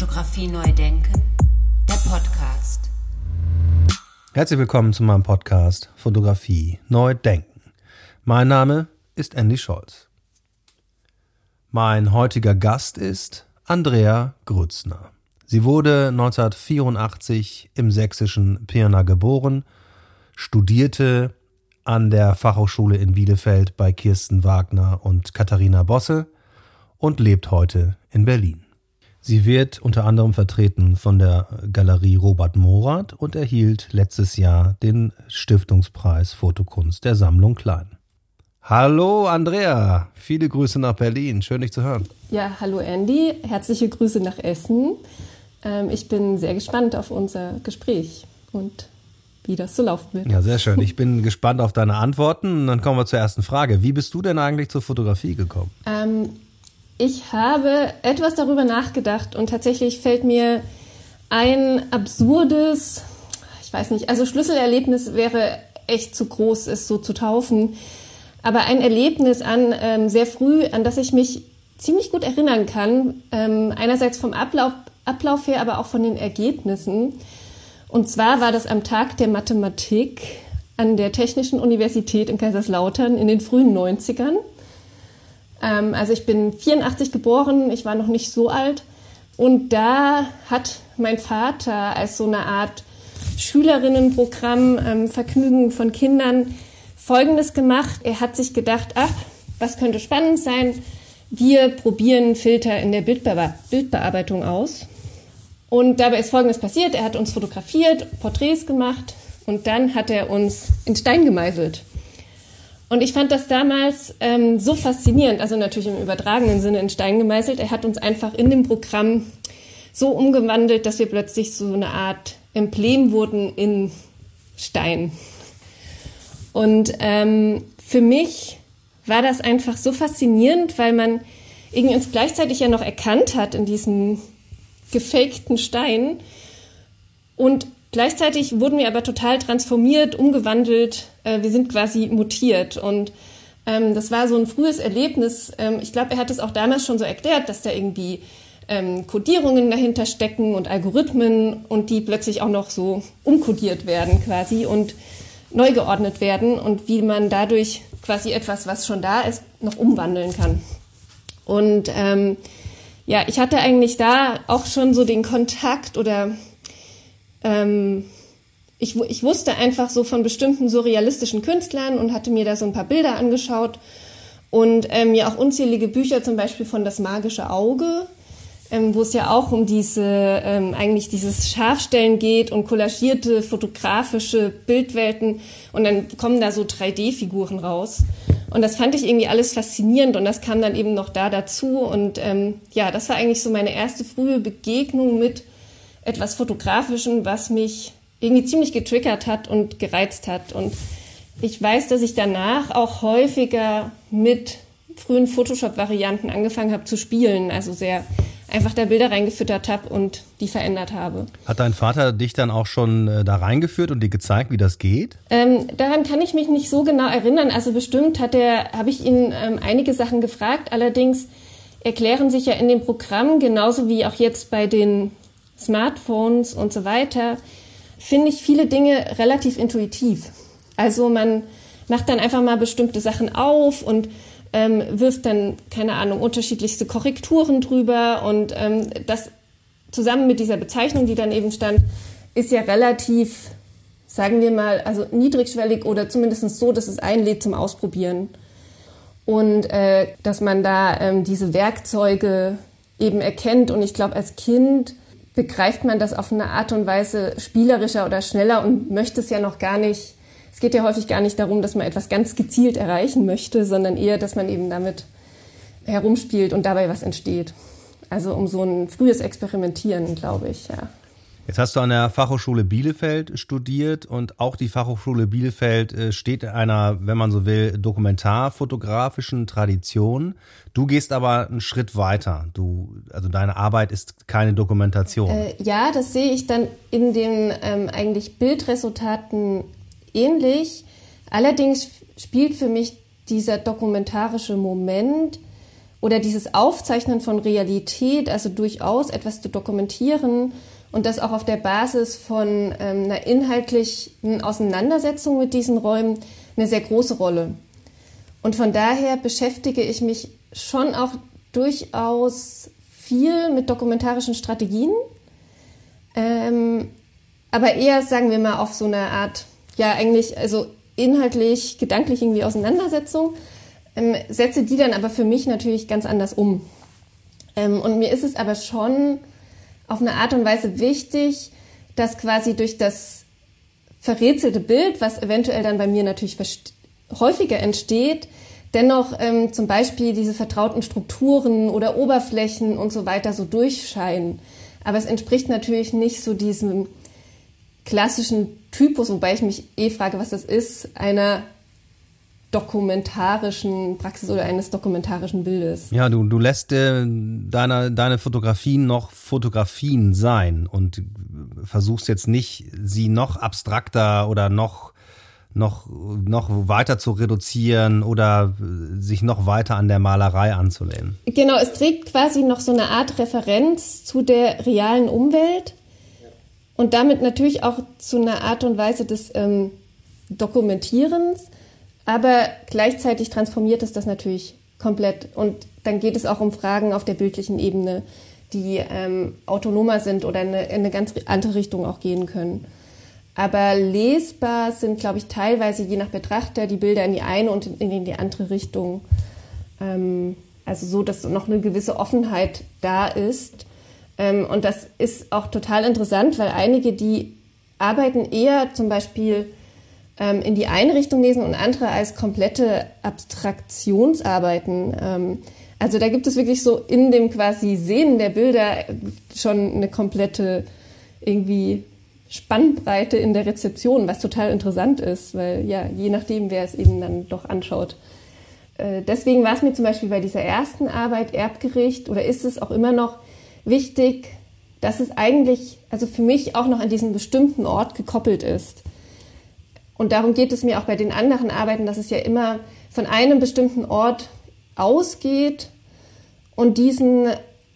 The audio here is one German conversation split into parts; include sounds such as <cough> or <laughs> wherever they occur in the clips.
Fotografie neu denken, der Podcast. Herzlich willkommen zu meinem Podcast Fotografie neu denken. Mein Name ist Andy Scholz. Mein heutiger Gast ist Andrea Grützner. Sie wurde 1984 im sächsischen Pirna geboren, studierte an der Fachhochschule in Bielefeld bei Kirsten Wagner und Katharina Bosse und lebt heute in Berlin. Sie wird unter anderem vertreten von der Galerie Robert Morath und erhielt letztes Jahr den Stiftungspreis Fotokunst der Sammlung Klein. Hallo Andrea, viele Grüße nach Berlin, schön dich zu hören. Ja, hallo Andy, herzliche Grüße nach Essen. Ähm, ich bin sehr gespannt auf unser Gespräch und wie das so laufen wird. Ja, sehr schön. Ich bin <laughs> gespannt auf deine Antworten. Und dann kommen wir zur ersten Frage. Wie bist du denn eigentlich zur Fotografie gekommen? Ähm, ich habe etwas darüber nachgedacht und tatsächlich fällt mir ein absurdes, ich weiß nicht, also Schlüsselerlebnis wäre echt zu groß, es so zu taufen, aber ein Erlebnis an ähm, sehr früh, an das ich mich ziemlich gut erinnern kann, ähm, einerseits vom Ablauf, Ablauf her, aber auch von den Ergebnissen. Und zwar war das am Tag der Mathematik an der Technischen Universität in Kaiserslautern in den frühen 90ern. Ähm, also ich bin 84 geboren, ich war noch nicht so alt. Und da hat mein Vater als so eine Art Schülerinnenprogramm, ähm, Vergnügen von Kindern, Folgendes gemacht. Er hat sich gedacht, ach, was könnte spannend sein? Wir probieren Filter in der Bildbe Bildbearbeitung aus. Und dabei ist Folgendes passiert. Er hat uns fotografiert, Porträts gemacht und dann hat er uns in Stein gemeißelt. Und ich fand das damals ähm, so faszinierend, also natürlich im übertragenen Sinne in Stein gemeißelt. Er hat uns einfach in dem Programm so umgewandelt, dass wir plötzlich so eine Art Emblem wurden in Stein. Und ähm, für mich war das einfach so faszinierend, weil man irgendwie uns gleichzeitig ja noch erkannt hat in diesem gefakten Stein. Und gleichzeitig wurden wir aber total transformiert, umgewandelt. Äh, wir sind quasi mutiert. Und ähm, das war so ein frühes Erlebnis. Ähm, ich glaube, er hat es auch damals schon so erklärt, dass da irgendwie ähm, Codierungen dahinter stecken und Algorithmen und die plötzlich auch noch so umkodiert werden quasi und neu geordnet werden und wie man dadurch quasi etwas, was schon da ist, noch umwandeln kann. Und ähm, ja, ich hatte eigentlich da auch schon so den Kontakt oder ähm, ich, ich wusste einfach so von bestimmten surrealistischen Künstlern und hatte mir da so ein paar Bilder angeschaut und ähm, mir auch unzählige Bücher zum Beispiel von Das magische Auge, ähm, wo es ja auch um diese, ähm, eigentlich dieses Scharfstellen geht und kollagierte fotografische Bildwelten und dann kommen da so 3D-Figuren raus. Und das fand ich irgendwie alles faszinierend und das kam dann eben noch da dazu. Und ähm, ja, das war eigentlich so meine erste frühe Begegnung mit etwas Fotografischem, was mich irgendwie ziemlich getriggert hat und gereizt hat. Und ich weiß, dass ich danach auch häufiger mit frühen Photoshop-Varianten angefangen habe zu spielen. Also sehr einfach da Bilder reingefüttert habe und die verändert habe. Hat dein Vater dich dann auch schon äh, da reingeführt und dir gezeigt, wie das geht? Ähm, daran kann ich mich nicht so genau erinnern. Also bestimmt hat er, habe ich ihn ähm, einige Sachen gefragt. Allerdings erklären sich ja in dem Programm genauso wie auch jetzt bei den Smartphones und so weiter, finde ich viele Dinge relativ intuitiv. Also man macht dann einfach mal bestimmte Sachen auf und ähm, wirft dann, keine Ahnung, unterschiedlichste Korrekturen drüber und ähm, das zusammen mit dieser Bezeichnung, die dann eben stand, ist ja relativ, sagen wir mal, also niedrigschwellig oder zumindest so, dass es einlädt zum Ausprobieren. Und äh, dass man da ähm, diese Werkzeuge eben erkennt. Und ich glaube, als Kind begreift man das auf eine Art und Weise spielerischer oder schneller und möchte es ja noch gar nicht es geht ja häufig gar nicht darum, dass man etwas ganz gezielt erreichen möchte, sondern eher, dass man eben damit herumspielt und dabei was entsteht. Also um so ein frühes Experimentieren, glaube ich, ja. Jetzt hast du an der Fachhochschule Bielefeld studiert und auch die Fachhochschule Bielefeld äh, steht in einer, wenn man so will, dokumentarfotografischen Tradition. Du gehst aber einen Schritt weiter. Du, also deine Arbeit ist keine Dokumentation. Äh, ja, das sehe ich dann in den ähm, eigentlich Bildresultaten ähnlich. Allerdings spielt für mich dieser dokumentarische Moment oder dieses Aufzeichnen von Realität, also durchaus etwas zu dokumentieren und das auch auf der Basis von ähm, einer inhaltlichen Auseinandersetzung mit diesen Räumen eine sehr große Rolle. Und von daher beschäftige ich mich schon auch durchaus viel mit dokumentarischen Strategien, ähm, aber eher, sagen wir mal, auf so eine Art, ja, eigentlich, also inhaltlich, gedanklich irgendwie Auseinandersetzung, ähm, setze die dann aber für mich natürlich ganz anders um. Ähm, und mir ist es aber schon auf eine Art und Weise wichtig, dass quasi durch das verrätselte Bild, was eventuell dann bei mir natürlich häufiger entsteht, dennoch ähm, zum Beispiel diese vertrauten Strukturen oder Oberflächen und so weiter so durchscheinen. Aber es entspricht natürlich nicht so diesem klassischen Typus, wobei ich mich eh frage, was das ist, einer dokumentarischen Praxis oder eines dokumentarischen Bildes. Ja, du, du lässt äh, deine, deine Fotografien noch Fotografien sein und versuchst jetzt nicht, sie noch abstrakter oder noch noch, noch weiter zu reduzieren oder sich noch weiter an der Malerei anzulehnen. Genau, es trägt quasi noch so eine Art Referenz zu der realen Umwelt und damit natürlich auch zu einer Art und Weise des ähm, Dokumentierens, aber gleichzeitig transformiert es das natürlich komplett. Und dann geht es auch um Fragen auf der bildlichen Ebene, die ähm, autonomer sind oder in eine, in eine ganz andere Richtung auch gehen können. Aber lesbar sind, glaube ich, teilweise je nach Betrachter die Bilder in die eine und in die andere Richtung. Ähm, also so, dass noch eine gewisse Offenheit da ist. Ähm, und das ist auch total interessant, weil einige, die arbeiten eher zum Beispiel ähm, in die eine Richtung lesen und andere als komplette Abstraktionsarbeiten. Ähm, also da gibt es wirklich so in dem quasi Sehen der Bilder schon eine komplette irgendwie Spannbreite in der Rezeption, was total interessant ist, weil ja, je nachdem, wer es eben dann doch anschaut. Äh, deswegen war es mir zum Beispiel bei dieser ersten Arbeit Erbgericht oder ist es auch immer noch wichtig, dass es eigentlich, also für mich auch noch an diesen bestimmten Ort gekoppelt ist. Und darum geht es mir auch bei den anderen Arbeiten, dass es ja immer von einem bestimmten Ort ausgeht und diesen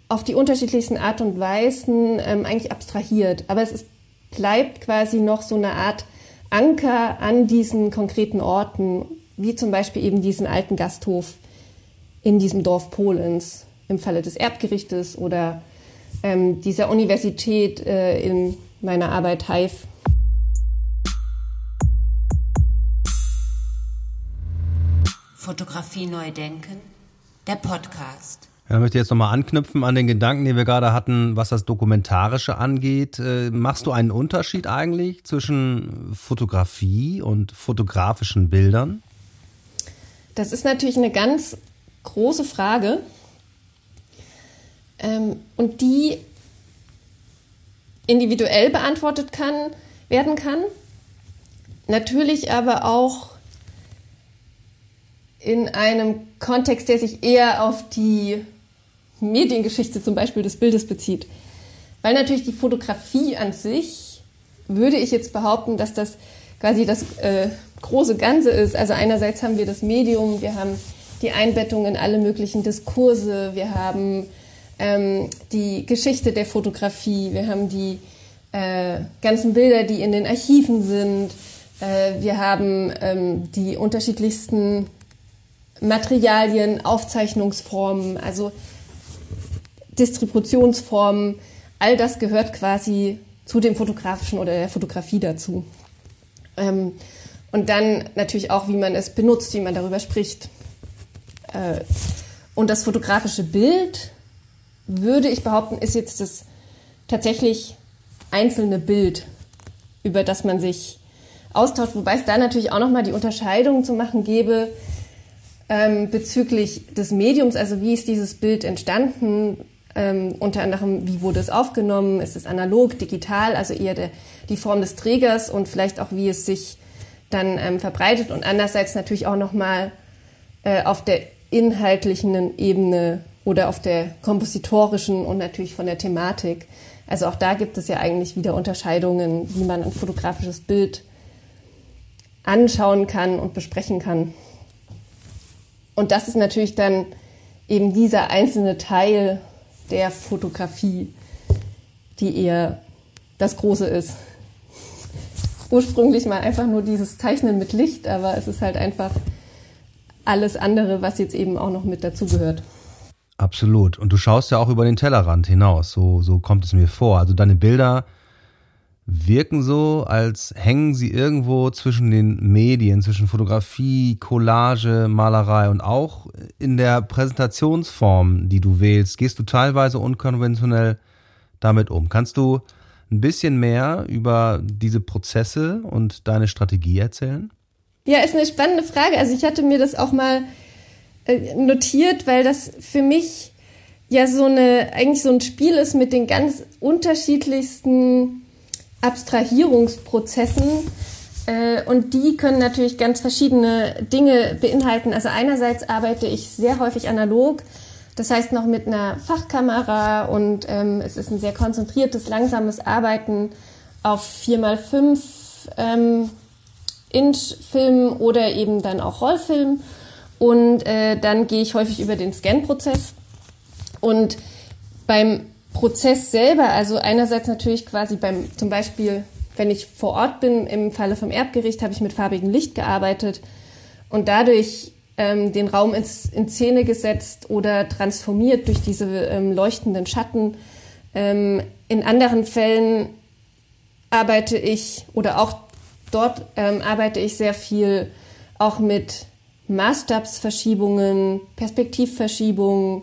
auf die unterschiedlichsten Art und Weisen ähm, eigentlich abstrahiert. Aber es ist bleibt quasi noch so eine Art Anker an diesen konkreten Orten, wie zum Beispiel eben diesen alten Gasthof in diesem Dorf Polens im Falle des Erbgerichtes oder ähm, dieser Universität äh, in meiner Arbeit Haif. Fotografie neu denken, der Podcast. Ja, möchte jetzt nochmal anknüpfen an den Gedanken, den wir gerade hatten, was das Dokumentarische angeht. Äh, machst du einen Unterschied eigentlich zwischen Fotografie und fotografischen Bildern? Das ist natürlich eine ganz große Frage ähm, und die individuell beantwortet kann, werden kann. Natürlich aber auch in einem Kontext, der sich eher auf die Mediengeschichte zum Beispiel des Bildes bezieht. Weil natürlich die Fotografie an sich, würde ich jetzt behaupten, dass das quasi das äh, große Ganze ist. Also einerseits haben wir das Medium, wir haben die Einbettung in alle möglichen Diskurse, wir haben ähm, die Geschichte der Fotografie, wir haben die äh, ganzen Bilder, die in den Archiven sind, äh, wir haben ähm, die unterschiedlichsten Materialien, Aufzeichnungsformen, also Distributionsformen, all das gehört quasi zu dem Fotografischen oder der Fotografie dazu. Ähm, und dann natürlich auch, wie man es benutzt, wie man darüber spricht. Äh, und das fotografische Bild, würde ich behaupten, ist jetzt das tatsächlich einzelne Bild, über das man sich austauscht, wobei es da natürlich auch nochmal die Unterscheidung zu machen gäbe ähm, bezüglich des Mediums, also wie ist dieses Bild entstanden, ähm, unter anderem, wie wurde es aufgenommen? Ist es analog, digital, also eher der, die Form des Trägers und vielleicht auch, wie es sich dann ähm, verbreitet und andererseits natürlich auch nochmal äh, auf der inhaltlichen Ebene oder auf der kompositorischen und natürlich von der Thematik. Also auch da gibt es ja eigentlich wieder Unterscheidungen, wie man ein fotografisches Bild anschauen kann und besprechen kann. Und das ist natürlich dann eben dieser einzelne Teil der Fotografie, die eher das Große ist. Ursprünglich mal einfach nur dieses Zeichnen mit Licht, aber es ist halt einfach alles andere, was jetzt eben auch noch mit dazugehört. Absolut. Und du schaust ja auch über den Tellerrand hinaus. So, so kommt es mir vor. Also deine Bilder wirken so, als hängen sie irgendwo zwischen den Medien, zwischen Fotografie, Collage, Malerei und auch in der Präsentationsform, die du wählst, gehst du teilweise unkonventionell damit um. Kannst du ein bisschen mehr über diese Prozesse und deine Strategie erzählen? Ja, ist eine spannende Frage. Also ich hatte mir das auch mal äh, notiert, weil das für mich ja so eine, eigentlich so ein Spiel ist mit den ganz unterschiedlichsten Abstrahierungsprozessen. Äh, und die können natürlich ganz verschiedene Dinge beinhalten. Also einerseits arbeite ich sehr häufig analog, das heißt noch mit einer Fachkamera und ähm, es ist ein sehr konzentriertes, langsames Arbeiten auf 4x5 ähm, Inch Film oder eben dann auch Rollfilm. Und äh, dann gehe ich häufig über den Scan-Prozess. Und beim Prozess selber, also einerseits natürlich quasi beim, zum Beispiel, wenn ich vor Ort bin, im Falle vom Erbgericht, habe ich mit farbigem Licht gearbeitet und dadurch ähm, den Raum ins, in Szene gesetzt oder transformiert durch diese ähm, leuchtenden Schatten. Ähm, in anderen Fällen arbeite ich oder auch dort ähm, arbeite ich sehr viel auch mit Maßstabsverschiebungen, Perspektivverschiebungen.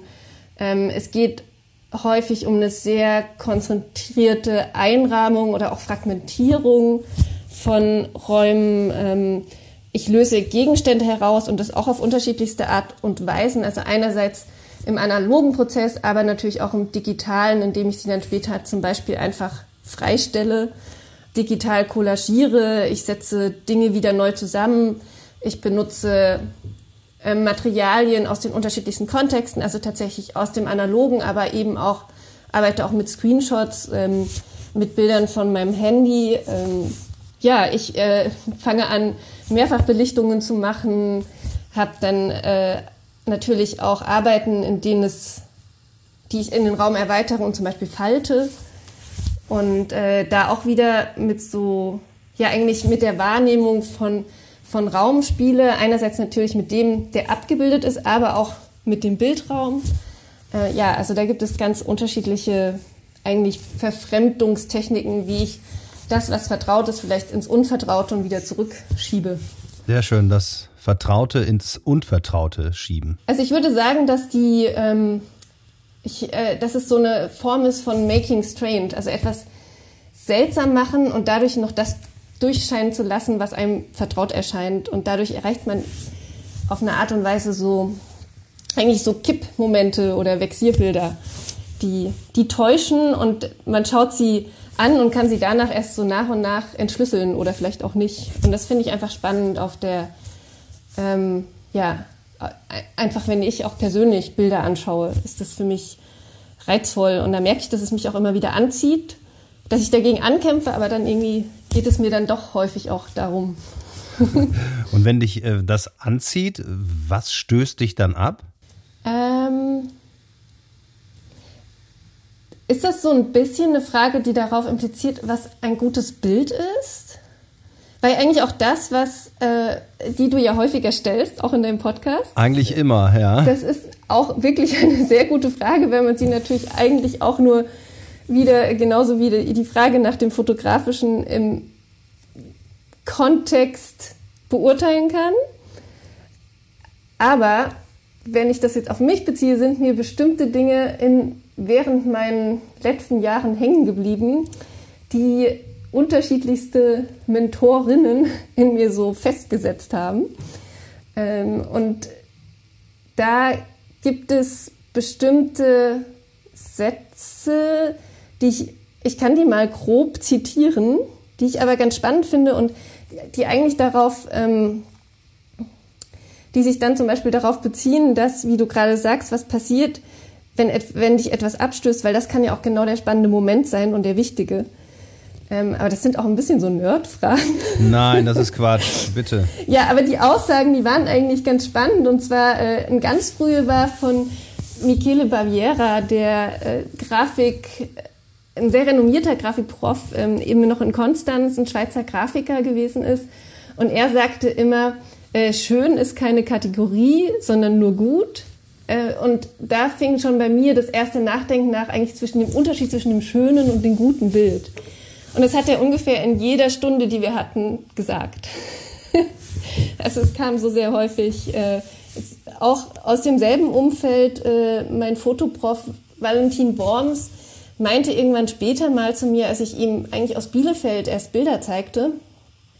Ähm, es geht häufig um eine sehr konzentrierte Einrahmung oder auch Fragmentierung von Räumen. Ähm, ich löse Gegenstände heraus und das auch auf unterschiedlichste Art und Weisen. Also einerseits im analogen Prozess, aber natürlich auch im digitalen, indem ich sie dann später zum Beispiel einfach freistelle, digital collagiere, ich setze Dinge wieder neu zusammen, ich benutze äh, Materialien aus den unterschiedlichsten Kontexten, also tatsächlich aus dem analogen, aber eben auch arbeite auch mit Screenshots, ähm, mit Bildern von meinem Handy. Ähm, ja, ich äh, fange an, Mehrfachbelichtungen zu machen, habe dann äh, natürlich auch Arbeiten, in denen es, die ich in den Raum erweitere und zum Beispiel falte. Und äh, da auch wieder mit so, ja eigentlich mit der Wahrnehmung von, von Raum spiele. Einerseits natürlich mit dem, der abgebildet ist, aber auch mit dem Bildraum. Äh, ja, also da gibt es ganz unterschiedliche eigentlich Verfremdungstechniken, wie ich das, was vertraut ist, vielleicht ins Unvertraute und wieder zurückschiebe. Sehr schön, das Vertraute ins Unvertraute schieben. Also ich würde sagen, dass die, ähm, ich, äh, dass es so eine Form ist von making strange, also etwas seltsam machen und dadurch noch das durchscheinen zu lassen, was einem vertraut erscheint. Und dadurch erreicht man auf eine Art und Weise so eigentlich so Kippmomente oder Vexierbilder, die, die täuschen und man schaut sie an und kann sie danach erst so nach und nach entschlüsseln oder vielleicht auch nicht. Und das finde ich einfach spannend auf der, ähm, ja, einfach wenn ich auch persönlich Bilder anschaue, ist das für mich reizvoll. Und da merke ich, dass es mich auch immer wieder anzieht, dass ich dagegen ankämpfe, aber dann irgendwie geht es mir dann doch häufig auch darum. <laughs> und wenn dich äh, das anzieht, was stößt dich dann ab? Ähm, ist das so ein bisschen eine Frage, die darauf impliziert, was ein gutes Bild ist? Weil eigentlich auch das, was äh, die du ja häufiger stellst, auch in deinem Podcast. Eigentlich immer, ja. Das ist auch wirklich <laughs> eine sehr gute Frage, wenn man sie natürlich eigentlich auch nur wieder genauso wie die Frage nach dem fotografischen im Kontext beurteilen kann. Aber wenn ich das jetzt auf mich beziehe, sind mir bestimmte Dinge in während meinen letzten Jahren hängen geblieben, die unterschiedlichste Mentorinnen in mir so festgesetzt haben. Ähm, und da gibt es bestimmte Sätze, die ich, ich kann die mal grob zitieren, die ich aber ganz spannend finde und die eigentlich darauf, ähm, die sich dann zum Beispiel darauf beziehen, dass, wie du gerade sagst, was passiert, wenn, wenn dich etwas abstößt, weil das kann ja auch genau der spannende Moment sein und der wichtige. Ähm, aber das sind auch ein bisschen so Nerd-Fragen. Nein, das ist Quatsch, bitte. ja, aber die Aussagen, die waren eigentlich ganz spannend. Und zwar äh, ein ganz frühe war von Michele Baviera, der äh, Grafik, ein sehr renommierter Grafikprof, ähm, eben noch in Konstanz, ein Schweizer Grafiker gewesen ist. Und er sagte immer, äh, schön ist keine Kategorie, sondern nur gut. Äh, und da fing schon bei mir das erste Nachdenken nach eigentlich zwischen dem Unterschied zwischen dem schönen und dem guten Bild. Und das hat er ungefähr in jeder Stunde, die wir hatten, gesagt. <laughs> also es kam so sehr häufig, äh, auch aus demselben Umfeld, äh, mein Fotoprof Valentin Worms meinte irgendwann später mal zu mir, als ich ihm eigentlich aus Bielefeld erst Bilder zeigte,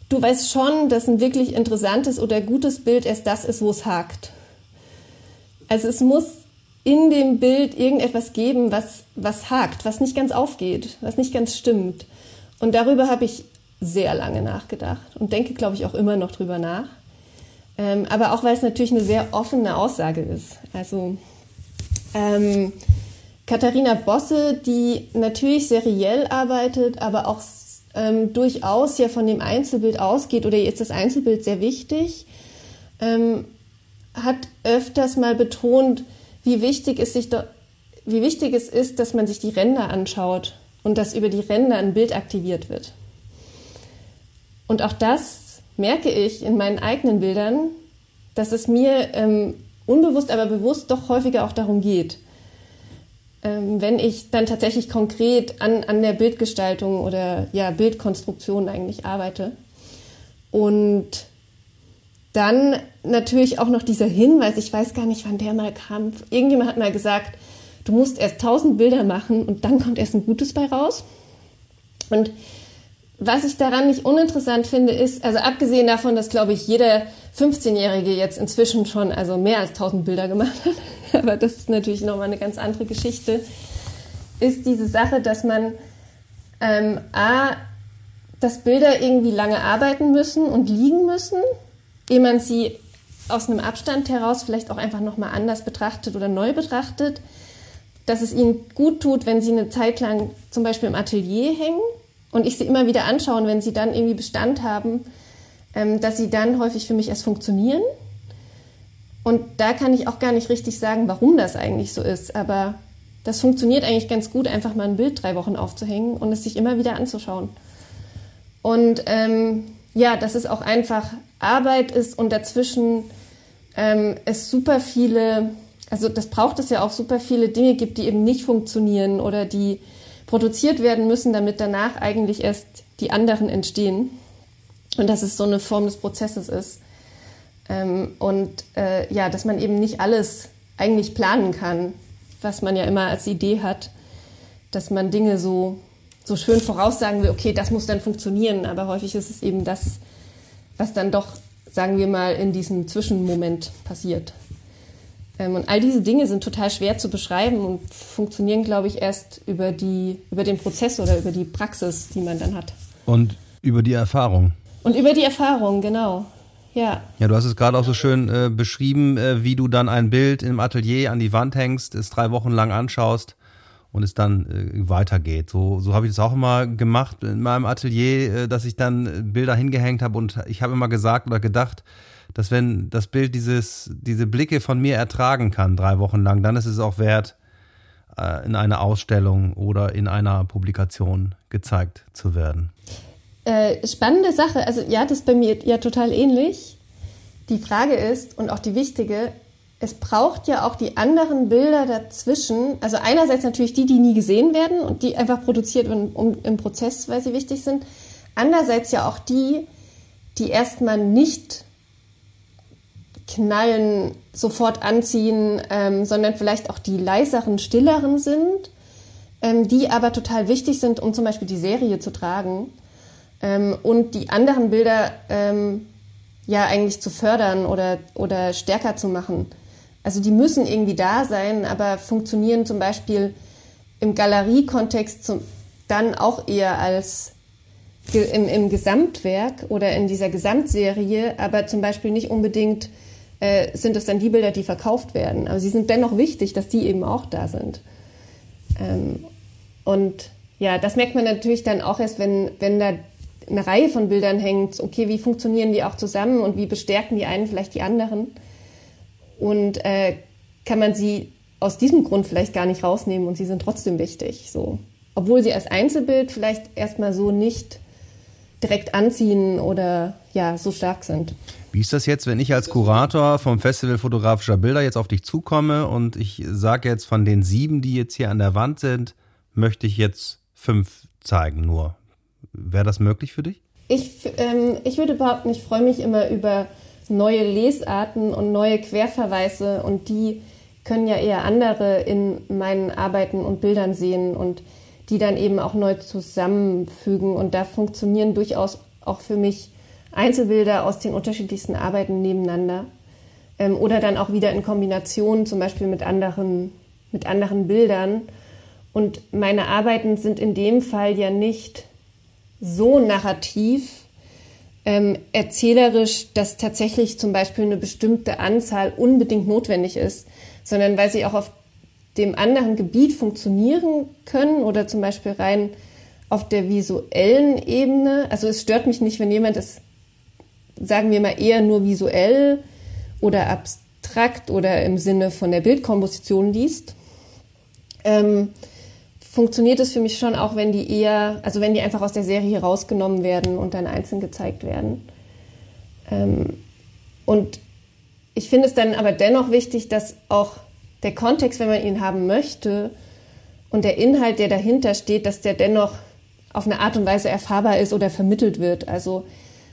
du weißt schon, dass ein wirklich interessantes oder gutes Bild erst das ist, wo es hakt. Also es muss in dem Bild irgendetwas geben, was, was hakt, was nicht ganz aufgeht, was nicht ganz stimmt. Und darüber habe ich sehr lange nachgedacht und denke, glaube ich, auch immer noch drüber nach. Ähm, aber auch, weil es natürlich eine sehr offene Aussage ist. Also ähm, Katharina Bosse, die natürlich seriell arbeitet, aber auch ähm, durchaus ja von dem Einzelbild ausgeht oder jetzt das Einzelbild sehr wichtig, ähm, hat öfters mal betont, wie wichtig, es sich wie wichtig es ist, dass man sich die Ränder anschaut und dass über die Ränder ein Bild aktiviert wird. Und auch das merke ich in meinen eigenen Bildern, dass es mir ähm, unbewusst, aber bewusst doch häufiger auch darum geht. Ähm, wenn ich dann tatsächlich konkret an, an der Bildgestaltung oder ja, Bildkonstruktion eigentlich arbeite. Und dann natürlich auch noch dieser Hinweis, ich weiß gar nicht, wann der mal kam. Irgendjemand hat mal gesagt, du musst erst tausend Bilder machen und dann kommt erst ein gutes bei raus. Und was ich daran nicht uninteressant finde, ist, also abgesehen davon, dass, glaube ich, jeder 15-Jährige jetzt inzwischen schon also mehr als 1000 Bilder gemacht hat, <laughs> aber das ist natürlich nochmal eine ganz andere Geschichte, ist diese Sache, dass man ähm, A, dass Bilder irgendwie lange arbeiten müssen und liegen müssen, ehe man sie aus einem Abstand heraus vielleicht auch einfach nochmal anders betrachtet oder neu betrachtet, dass es ihnen gut tut, wenn sie eine Zeit lang zum Beispiel im Atelier hängen und ich sie immer wieder anschaue, wenn sie dann irgendwie Bestand haben, ähm, dass sie dann häufig für mich erst funktionieren. Und da kann ich auch gar nicht richtig sagen, warum das eigentlich so ist. Aber das funktioniert eigentlich ganz gut, einfach mal ein Bild drei Wochen aufzuhängen und es sich immer wieder anzuschauen. Und ähm, ja, dass es auch einfach Arbeit ist und dazwischen ähm, es super viele, also das braucht es ja auch super viele Dinge gibt, die eben nicht funktionieren oder die produziert werden müssen, damit danach eigentlich erst die anderen entstehen. Und dass es so eine Form des Prozesses ist. Ähm, und äh, ja, dass man eben nicht alles eigentlich planen kann, was man ja immer als Idee hat, dass man Dinge so, so schön voraussagen will, okay, das muss dann funktionieren, aber häufig ist es eben das, was dann doch, sagen wir mal, in diesem Zwischenmoment passiert. Ähm, und all diese Dinge sind total schwer zu beschreiben und funktionieren, glaube ich, erst über, die, über den Prozess oder über die Praxis, die man dann hat. Und über die Erfahrung. Und über die Erfahrung, genau. Ja. Ja, du hast es gerade auch so schön äh, beschrieben, äh, wie du dann ein Bild im Atelier an die Wand hängst, es drei Wochen lang anschaust und es dann äh, weitergeht. So, so habe ich das auch immer gemacht in meinem Atelier, äh, dass ich dann Bilder hingehängt habe und ich habe immer gesagt oder gedacht, dass wenn das Bild dieses, diese Blicke von mir ertragen kann, drei Wochen lang, dann ist es auch wert, äh, in einer Ausstellung oder in einer Publikation gezeigt zu werden. Äh, spannende Sache. Also ja, das ist bei mir ja total ähnlich. Die Frage ist, und auch die wichtige, es braucht ja auch die anderen Bilder dazwischen. Also einerseits natürlich die, die nie gesehen werden und die einfach produziert werden um, im Prozess, weil sie wichtig sind. Andererseits ja auch die, die erstmal nicht knallen, sofort anziehen, ähm, sondern vielleicht auch die leiseren, stilleren sind, ähm, die aber total wichtig sind, um zum Beispiel die Serie zu tragen ähm, und die anderen Bilder ähm, ja eigentlich zu fördern oder, oder stärker zu machen. Also die müssen irgendwie da sein, aber funktionieren zum Beispiel im Galeriekontext dann auch eher als im, im Gesamtwerk oder in dieser Gesamtserie, aber zum Beispiel nicht unbedingt äh, sind es dann die Bilder, die verkauft werden. Aber sie sind dennoch wichtig, dass die eben auch da sind. Ähm, und ja, das merkt man natürlich dann auch erst, wenn, wenn da eine Reihe von Bildern hängt. Okay, wie funktionieren die auch zusammen und wie bestärken die einen vielleicht die anderen? Und äh, kann man sie aus diesem Grund vielleicht gar nicht rausnehmen und sie sind trotzdem wichtig. So. Obwohl sie als Einzelbild vielleicht erstmal so nicht direkt anziehen oder ja, so stark sind. Wie ist das jetzt, wenn ich als Kurator vom Festival fotografischer Bilder jetzt auf dich zukomme und ich sage jetzt von den sieben, die jetzt hier an der Wand sind, möchte ich jetzt fünf zeigen nur. Wäre das möglich für dich? Ich, ähm, ich würde behaupten, ich freue mich immer über neue Lesarten und neue Querverweise und die können ja eher andere in meinen Arbeiten und Bildern sehen und die dann eben auch neu zusammenfügen. Und da funktionieren durchaus auch für mich Einzelbilder aus den unterschiedlichsten Arbeiten nebeneinander. Ähm, oder dann auch wieder in Kombination zum Beispiel mit anderen, mit anderen Bildern. Und meine Arbeiten sind in dem Fall ja nicht so narrativ, ähm, erzählerisch, dass tatsächlich zum Beispiel eine bestimmte Anzahl unbedingt notwendig ist, sondern weil sie auch auf dem anderen Gebiet funktionieren können oder zum Beispiel rein auf der visuellen Ebene. Also es stört mich nicht, wenn jemand es, sagen wir mal, eher nur visuell oder abstrakt oder im Sinne von der Bildkomposition liest. Ähm, funktioniert es für mich schon auch, wenn die eher, also wenn die einfach aus der Serie rausgenommen werden und dann einzeln gezeigt werden. Ähm, und ich finde es dann aber dennoch wichtig, dass auch der Kontext, wenn man ihn haben möchte, und der Inhalt, der dahinter steht, dass der dennoch auf eine Art und Weise erfahrbar ist oder vermittelt wird. Also,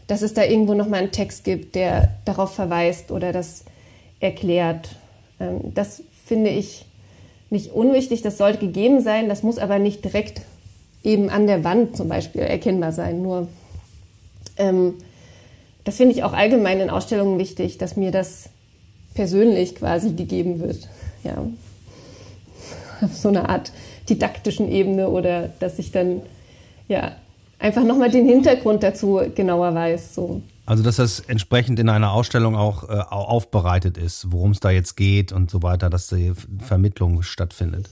dass es da irgendwo nochmal einen Text gibt, der darauf verweist oder das erklärt. Ähm, das finde ich nicht unwichtig, das sollte gegeben sein, das muss aber nicht direkt eben an der Wand zum Beispiel erkennbar sein. Nur ähm, das finde ich auch allgemein in Ausstellungen wichtig, dass mir das persönlich quasi gegeben wird ja, <laughs> auf so einer Art didaktischen Ebene oder dass ich dann ja einfach nochmal den Hintergrund dazu genauer weiß. So. Also dass das entsprechend in einer Ausstellung auch äh, aufbereitet ist, worum es da jetzt geht und so weiter, dass die Vermittlung stattfindet.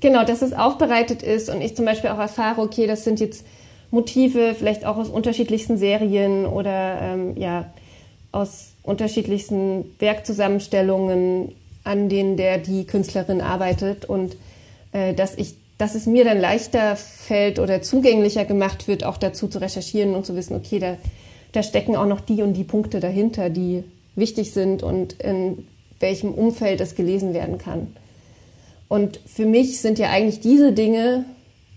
Genau, dass es aufbereitet ist und ich zum Beispiel auch erfahre, okay, das sind jetzt Motive, vielleicht auch aus unterschiedlichsten Serien oder ähm, ja, aus unterschiedlichsten Werkzusammenstellungen an denen der die Künstlerin arbeitet und äh, dass ich dass es mir dann leichter fällt oder zugänglicher gemacht wird, auch dazu zu recherchieren und zu wissen, okay, da, da stecken auch noch die und die Punkte dahinter, die wichtig sind und in welchem Umfeld es gelesen werden kann. Und für mich sind ja eigentlich diese Dinge,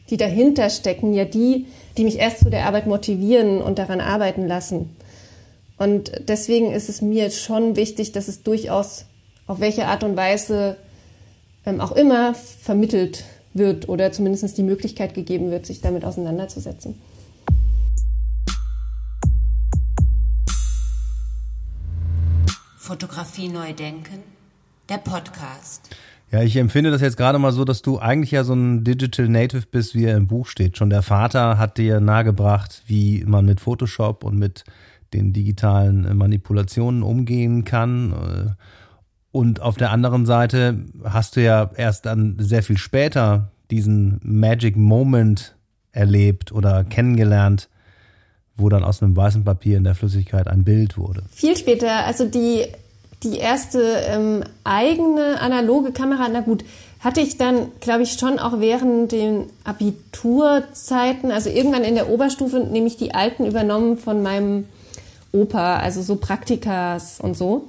die dahinter stecken, ja die, die mich erst zu der Arbeit motivieren und daran arbeiten lassen. Und deswegen ist es mir schon wichtig, dass es durchaus auf welche Art und Weise ähm, auch immer vermittelt wird oder zumindest die Möglichkeit gegeben wird, sich damit auseinanderzusetzen. Fotografie neu denken, der Podcast. Ja, ich empfinde das jetzt gerade mal so, dass du eigentlich ja so ein Digital Native bist, wie er im Buch steht. Schon der Vater hat dir nahegebracht, wie man mit Photoshop und mit den digitalen Manipulationen umgehen kann. Und auf der anderen Seite hast du ja erst dann sehr viel später diesen Magic Moment erlebt oder kennengelernt, wo dann aus einem weißen Papier in der Flüssigkeit ein Bild wurde. Viel später, also die, die erste ähm, eigene analoge Kamera, na gut, hatte ich dann, glaube ich, schon auch während den Abiturzeiten, also irgendwann in der Oberstufe, nämlich die alten übernommen von meinem Opa, also so Praktikas und so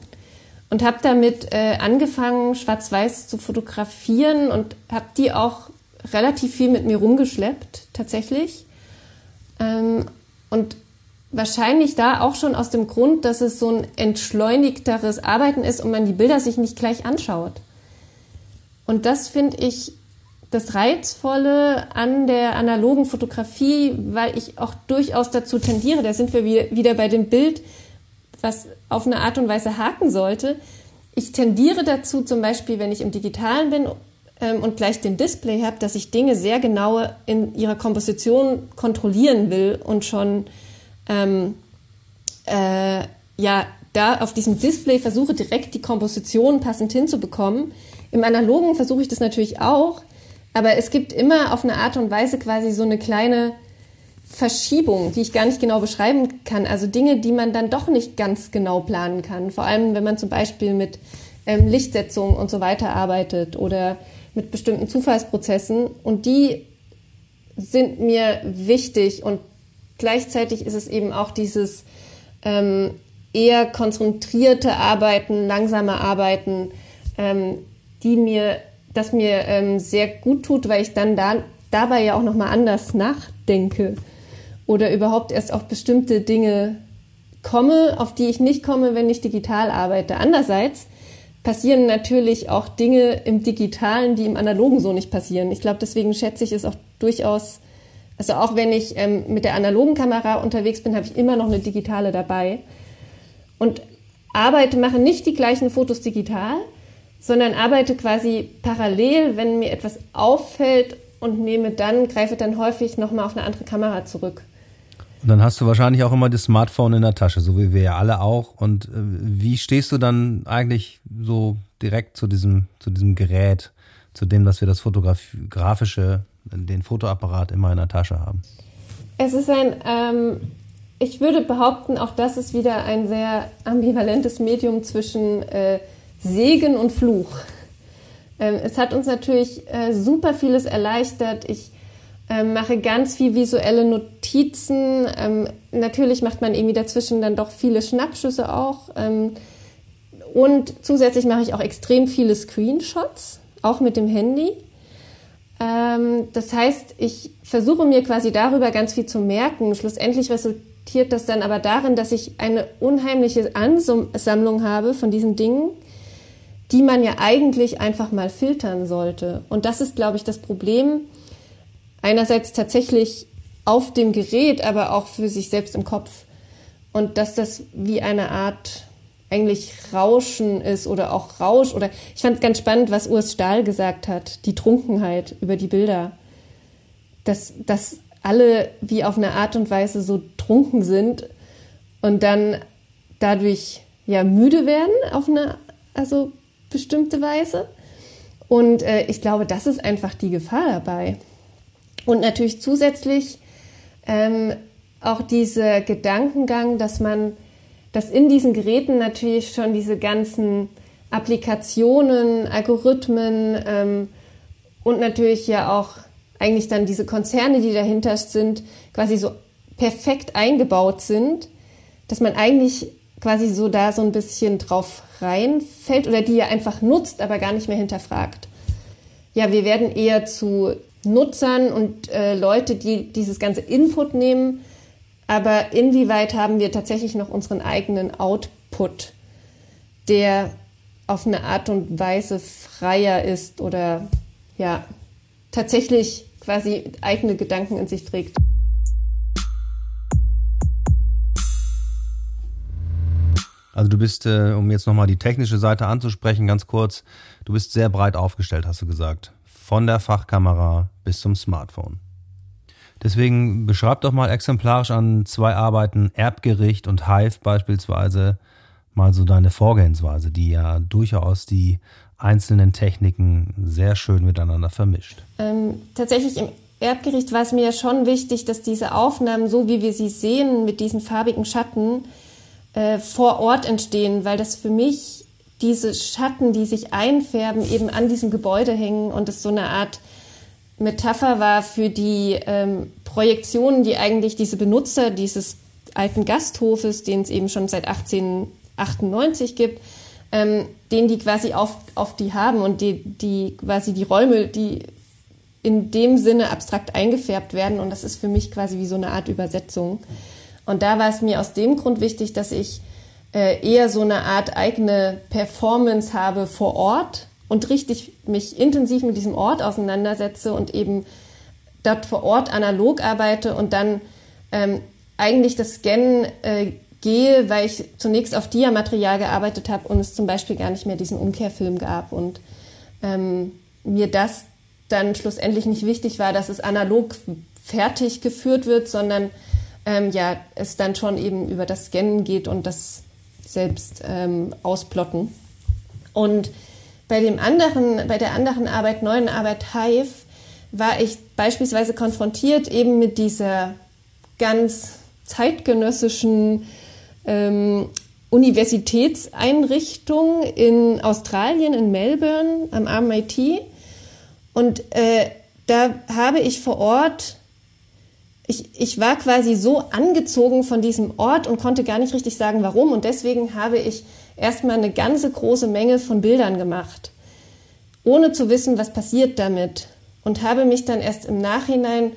und habe damit äh, angefangen, schwarz-weiß zu fotografieren und habe die auch relativ viel mit mir rumgeschleppt, tatsächlich. Ähm, und wahrscheinlich da auch schon aus dem Grund, dass es so ein entschleunigteres Arbeiten ist und man die Bilder sich nicht gleich anschaut. Und das finde ich das Reizvolle an der analogen Fotografie, weil ich auch durchaus dazu tendiere, da sind wir wieder bei dem Bild, was auf eine Art und Weise haken sollte. Ich tendiere dazu, zum Beispiel, wenn ich im Digitalen bin ähm, und gleich den Display habe, dass ich Dinge sehr genau in ihrer Komposition kontrollieren will und schon ähm, äh, ja da auf diesem Display versuche direkt die Komposition passend hinzubekommen. Im Analogen versuche ich das natürlich auch, aber es gibt immer auf eine Art und Weise quasi so eine kleine Verschiebung, die ich gar nicht genau beschreiben kann. Also Dinge, die man dann doch nicht ganz genau planen kann. Vor allem, wenn man zum Beispiel mit ähm, Lichtsetzung und so weiter arbeitet oder mit bestimmten Zufallsprozessen. Und die sind mir wichtig und gleichzeitig ist es eben auch dieses ähm, eher konzentrierte Arbeiten, langsame Arbeiten, ähm, die mir, das mir ähm, sehr gut tut, weil ich dann da, dabei ja auch nochmal anders nachdenke oder überhaupt erst auf bestimmte Dinge komme, auf die ich nicht komme, wenn ich digital arbeite. Andererseits passieren natürlich auch Dinge im Digitalen, die im Analogen so nicht passieren. Ich glaube, deswegen schätze ich es auch durchaus, also auch wenn ich ähm, mit der analogen Kamera unterwegs bin, habe ich immer noch eine digitale dabei und arbeite, mache nicht die gleichen Fotos digital, sondern arbeite quasi parallel, wenn mir etwas auffällt und nehme dann, greife dann häufig nochmal auf eine andere Kamera zurück. Und dann hast du wahrscheinlich auch immer das Smartphone in der Tasche, so wie wir ja alle auch. Und äh, wie stehst du dann eigentlich so direkt zu diesem, zu diesem Gerät, zu dem, dass wir das fotografische, den Fotoapparat immer in der Tasche haben? Es ist ein, ähm, ich würde behaupten, auch das ist wieder ein sehr ambivalentes Medium zwischen äh, Segen und Fluch. Ähm, es hat uns natürlich äh, super vieles erleichtert. Ich ähm, mache ganz viel visuelle Notizen. Ähm, natürlich macht man irgendwie dazwischen dann doch viele Schnappschüsse auch. Ähm, und zusätzlich mache ich auch extrem viele Screenshots, auch mit dem Handy. Ähm, das heißt, ich versuche mir quasi darüber ganz viel zu merken. Schlussendlich resultiert das dann aber darin, dass ich eine unheimliche Ansammlung habe von diesen Dingen, die man ja eigentlich einfach mal filtern sollte. Und das ist, glaube ich, das Problem einerseits tatsächlich auf dem Gerät, aber auch für sich selbst im Kopf. Und dass das wie eine Art eigentlich Rauschen ist oder auch Rausch oder ich fand ganz spannend, was Urs Stahl gesagt hat, die Trunkenheit über die Bilder. Dass, dass alle wie auf eine Art und Weise so trunken sind und dann dadurch ja müde werden auf eine also bestimmte Weise. Und äh, ich glaube, das ist einfach die Gefahr dabei. Und natürlich zusätzlich ähm, auch dieser Gedankengang, dass man, dass in diesen Geräten natürlich schon diese ganzen Applikationen, Algorithmen ähm, und natürlich ja auch eigentlich dann diese Konzerne, die dahinter sind, quasi so perfekt eingebaut sind, dass man eigentlich quasi so da so ein bisschen drauf reinfällt oder die ja einfach nutzt, aber gar nicht mehr hinterfragt. Ja, wir werden eher zu Nutzern und äh, Leute, die dieses ganze Input nehmen. Aber inwieweit haben wir tatsächlich noch unseren eigenen Output, der auf eine Art und Weise freier ist oder ja, tatsächlich quasi eigene Gedanken in sich trägt. Also du bist, äh, um jetzt nochmal die technische Seite anzusprechen, ganz kurz, du bist sehr breit aufgestellt, hast du gesagt von der Fachkamera bis zum Smartphone. Deswegen beschreib doch mal exemplarisch an zwei Arbeiten, Erbgericht und Hive beispielsweise, mal so deine Vorgehensweise, die ja durchaus die einzelnen Techniken sehr schön miteinander vermischt. Ähm, tatsächlich im Erbgericht war es mir ja schon wichtig, dass diese Aufnahmen, so wie wir sie sehen, mit diesen farbigen Schatten, äh, vor Ort entstehen, weil das für mich diese Schatten, die sich einfärben, eben an diesem Gebäude hängen und es so eine Art Metapher war für die ähm, Projektionen, die eigentlich diese Benutzer dieses alten Gasthofes, den es eben schon seit 1898 gibt, ähm, den die quasi auf, auf die haben und die, die quasi die Räume, die in dem Sinne abstrakt eingefärbt werden und das ist für mich quasi wie so eine Art Übersetzung. Und da war es mir aus dem Grund wichtig, dass ich äh, eher so eine Art eigene Performance habe vor Ort und richtig mich intensiv mit diesem Ort auseinandersetze und eben dort vor Ort analog arbeite und dann ähm, eigentlich das Scannen äh, gehe, weil ich zunächst auf Dia-Material gearbeitet habe und es zum Beispiel gar nicht mehr diesen Umkehrfilm gab. Und ähm, mir das dann schlussendlich nicht wichtig war, dass es analog fertig geführt wird, sondern ähm, ja, es dann schon eben über das Scannen geht und das selbst ähm, ausplotten. Und bei dem anderen, bei der anderen Arbeit, neuen Arbeit Hive, war ich beispielsweise konfrontiert eben mit dieser ganz zeitgenössischen ähm, Universitätseinrichtung in Australien, in Melbourne, am RMIT. Und äh, da habe ich vor Ort, ich, ich war quasi so angezogen von diesem Ort und konnte gar nicht richtig sagen, warum. Und deswegen habe ich erstmal eine ganze große Menge von Bildern gemacht, ohne zu wissen, was passiert damit. Und habe mich dann erst im Nachhinein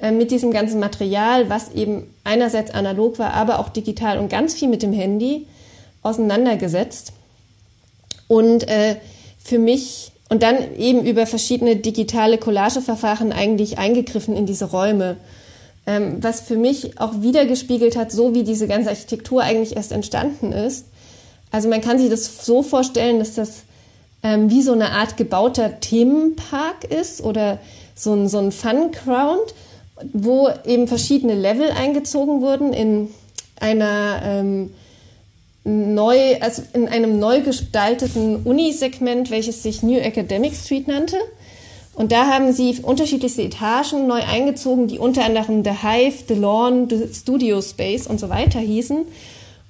äh, mit diesem ganzen Material, was eben einerseits analog war, aber auch digital und ganz viel mit dem Handy auseinandergesetzt. Und äh, für mich und dann eben über verschiedene digitale Collageverfahren eigentlich eingegriffen in diese Räume, ähm, was für mich auch wiedergespiegelt hat, so wie diese ganze Architektur eigentlich erst entstanden ist. Also man kann sich das so vorstellen, dass das ähm, wie so eine Art gebauter Themenpark ist oder so ein, so ein Fun-Ground, wo eben verschiedene Level eingezogen wurden in einer ähm, neu, also in einem neu gestalteten Unisegment, welches sich New Academic Street nannte. Und da haben sie unterschiedlichste Etagen neu eingezogen, die unter anderem The Hive, The Lawn, The Studio Space und so weiter hießen.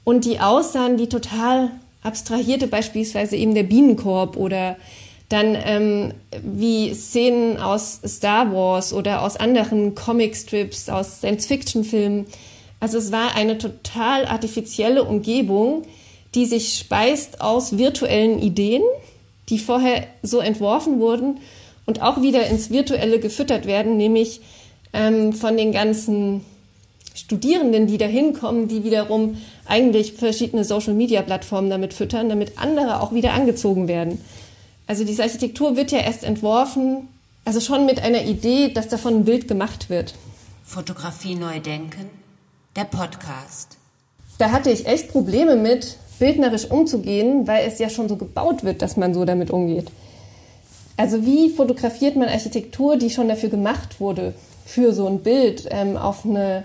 Und die aussahen wie total abstrahierte, beispielsweise eben der Bienenkorb oder dann ähm, wie Szenen aus Star Wars oder aus anderen Comicstrips, aus Science-Fiction-Filmen. Also es war eine total artifizielle Umgebung, die sich speist aus virtuellen Ideen, die vorher so entworfen wurden und auch wieder ins Virtuelle gefüttert werden, nämlich ähm, von den ganzen Studierenden, die da hinkommen, die wiederum eigentlich verschiedene Social-Media-Plattformen damit füttern, damit andere auch wieder angezogen werden. Also diese Architektur wird ja erst entworfen, also schon mit einer Idee, dass davon ein Bild gemacht wird. Fotografie neu denken, der Podcast. Da hatte ich echt Probleme mit, bildnerisch umzugehen, weil es ja schon so gebaut wird, dass man so damit umgeht. Also wie fotografiert man Architektur, die schon dafür gemacht wurde, für so ein Bild, ähm, auf eine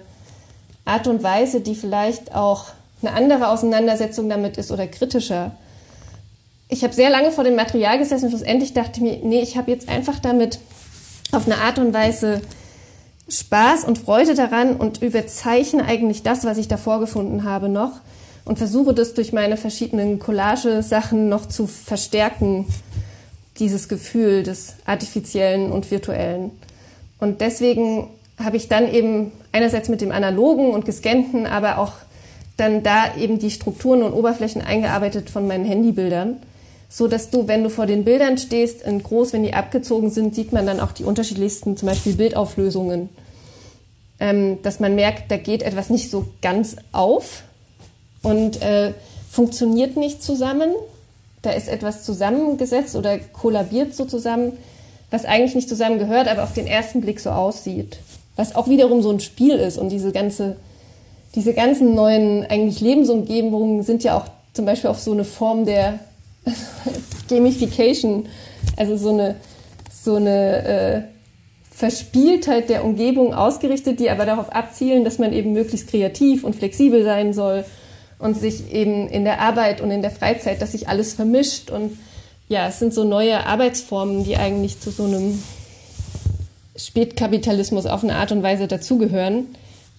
Art und Weise, die vielleicht auch eine andere Auseinandersetzung damit ist oder kritischer? Ich habe sehr lange vor dem Material gesessen und schlussendlich dachte ich mir, nee, ich habe jetzt einfach damit auf eine Art und Weise Spaß und Freude daran und überzeichne eigentlich das, was ich da vorgefunden habe, noch und versuche das durch meine verschiedenen Collage-Sachen noch zu verstärken, dieses Gefühl des Artifiziellen und Virtuellen. Und deswegen habe ich dann eben einerseits mit dem Analogen und Gescannten, aber auch dann da eben die Strukturen und Oberflächen eingearbeitet von meinen Handybildern so dass du, wenn du vor den Bildern stehst, in groß, wenn die abgezogen sind, sieht man dann auch die unterschiedlichsten, zum Beispiel Bildauflösungen. Ähm, dass man merkt, da geht etwas nicht so ganz auf und äh, funktioniert nicht zusammen. Da ist etwas zusammengesetzt oder kollabiert so zusammen, was eigentlich nicht zusammengehört, aber auf den ersten Blick so aussieht. Was auch wiederum so ein Spiel ist und diese ganze, diese ganzen neuen eigentlich Lebensumgebungen sind ja auch zum Beispiel auf so eine Form der <laughs> Gamification, also so eine, so eine äh, Verspieltheit der Umgebung ausgerichtet, die aber darauf abzielen, dass man eben möglichst kreativ und flexibel sein soll und sich eben in der Arbeit und in der Freizeit, dass sich alles vermischt und ja, es sind so neue Arbeitsformen, die eigentlich zu so einem Spätkapitalismus auf eine Art und Weise dazugehören,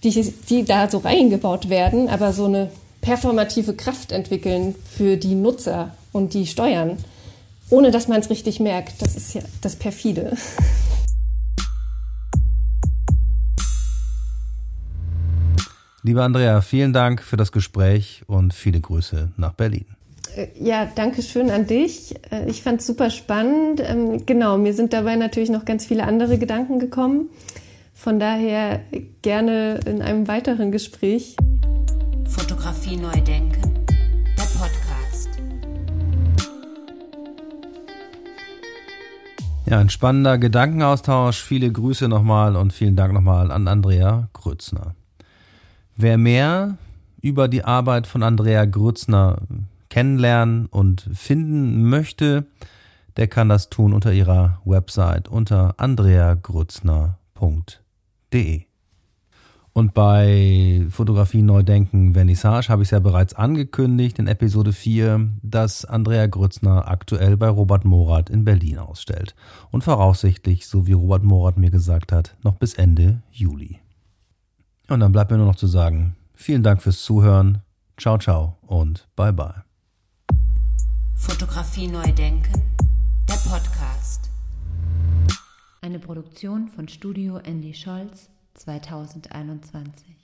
die, die da so reingebaut werden, aber so eine performative Kraft entwickeln für die Nutzer und die steuern, ohne dass man es richtig merkt. Das ist ja das perfide. Liebe Andrea, vielen Dank für das Gespräch und viele Grüße nach Berlin. Äh, ja, danke schön an dich. Äh, ich fand es super spannend. Ähm, genau, mir sind dabei natürlich noch ganz viele andere Gedanken gekommen. Von daher gerne in einem weiteren Gespräch. Fotografie neu denken, der Podcast. Ja, ein spannender Gedankenaustausch. Viele Grüße nochmal und vielen Dank nochmal an Andrea Grützner. Wer mehr über die Arbeit von Andrea Grützner kennenlernen und finden möchte, der kann das tun unter ihrer Website unter andreagrützner.de. Und bei Fotografie Neudenken Vernissage habe ich es ja bereits angekündigt in Episode 4, dass Andrea Grützner aktuell bei Robert Morath in Berlin ausstellt. Und voraussichtlich, so wie Robert Morath mir gesagt hat, noch bis Ende Juli. Und dann bleibt mir nur noch zu sagen, vielen Dank fürs Zuhören. Ciao, ciao und bye bye. Fotografie neu denken, der Podcast. Eine Produktion von Studio Andy Scholz 2021.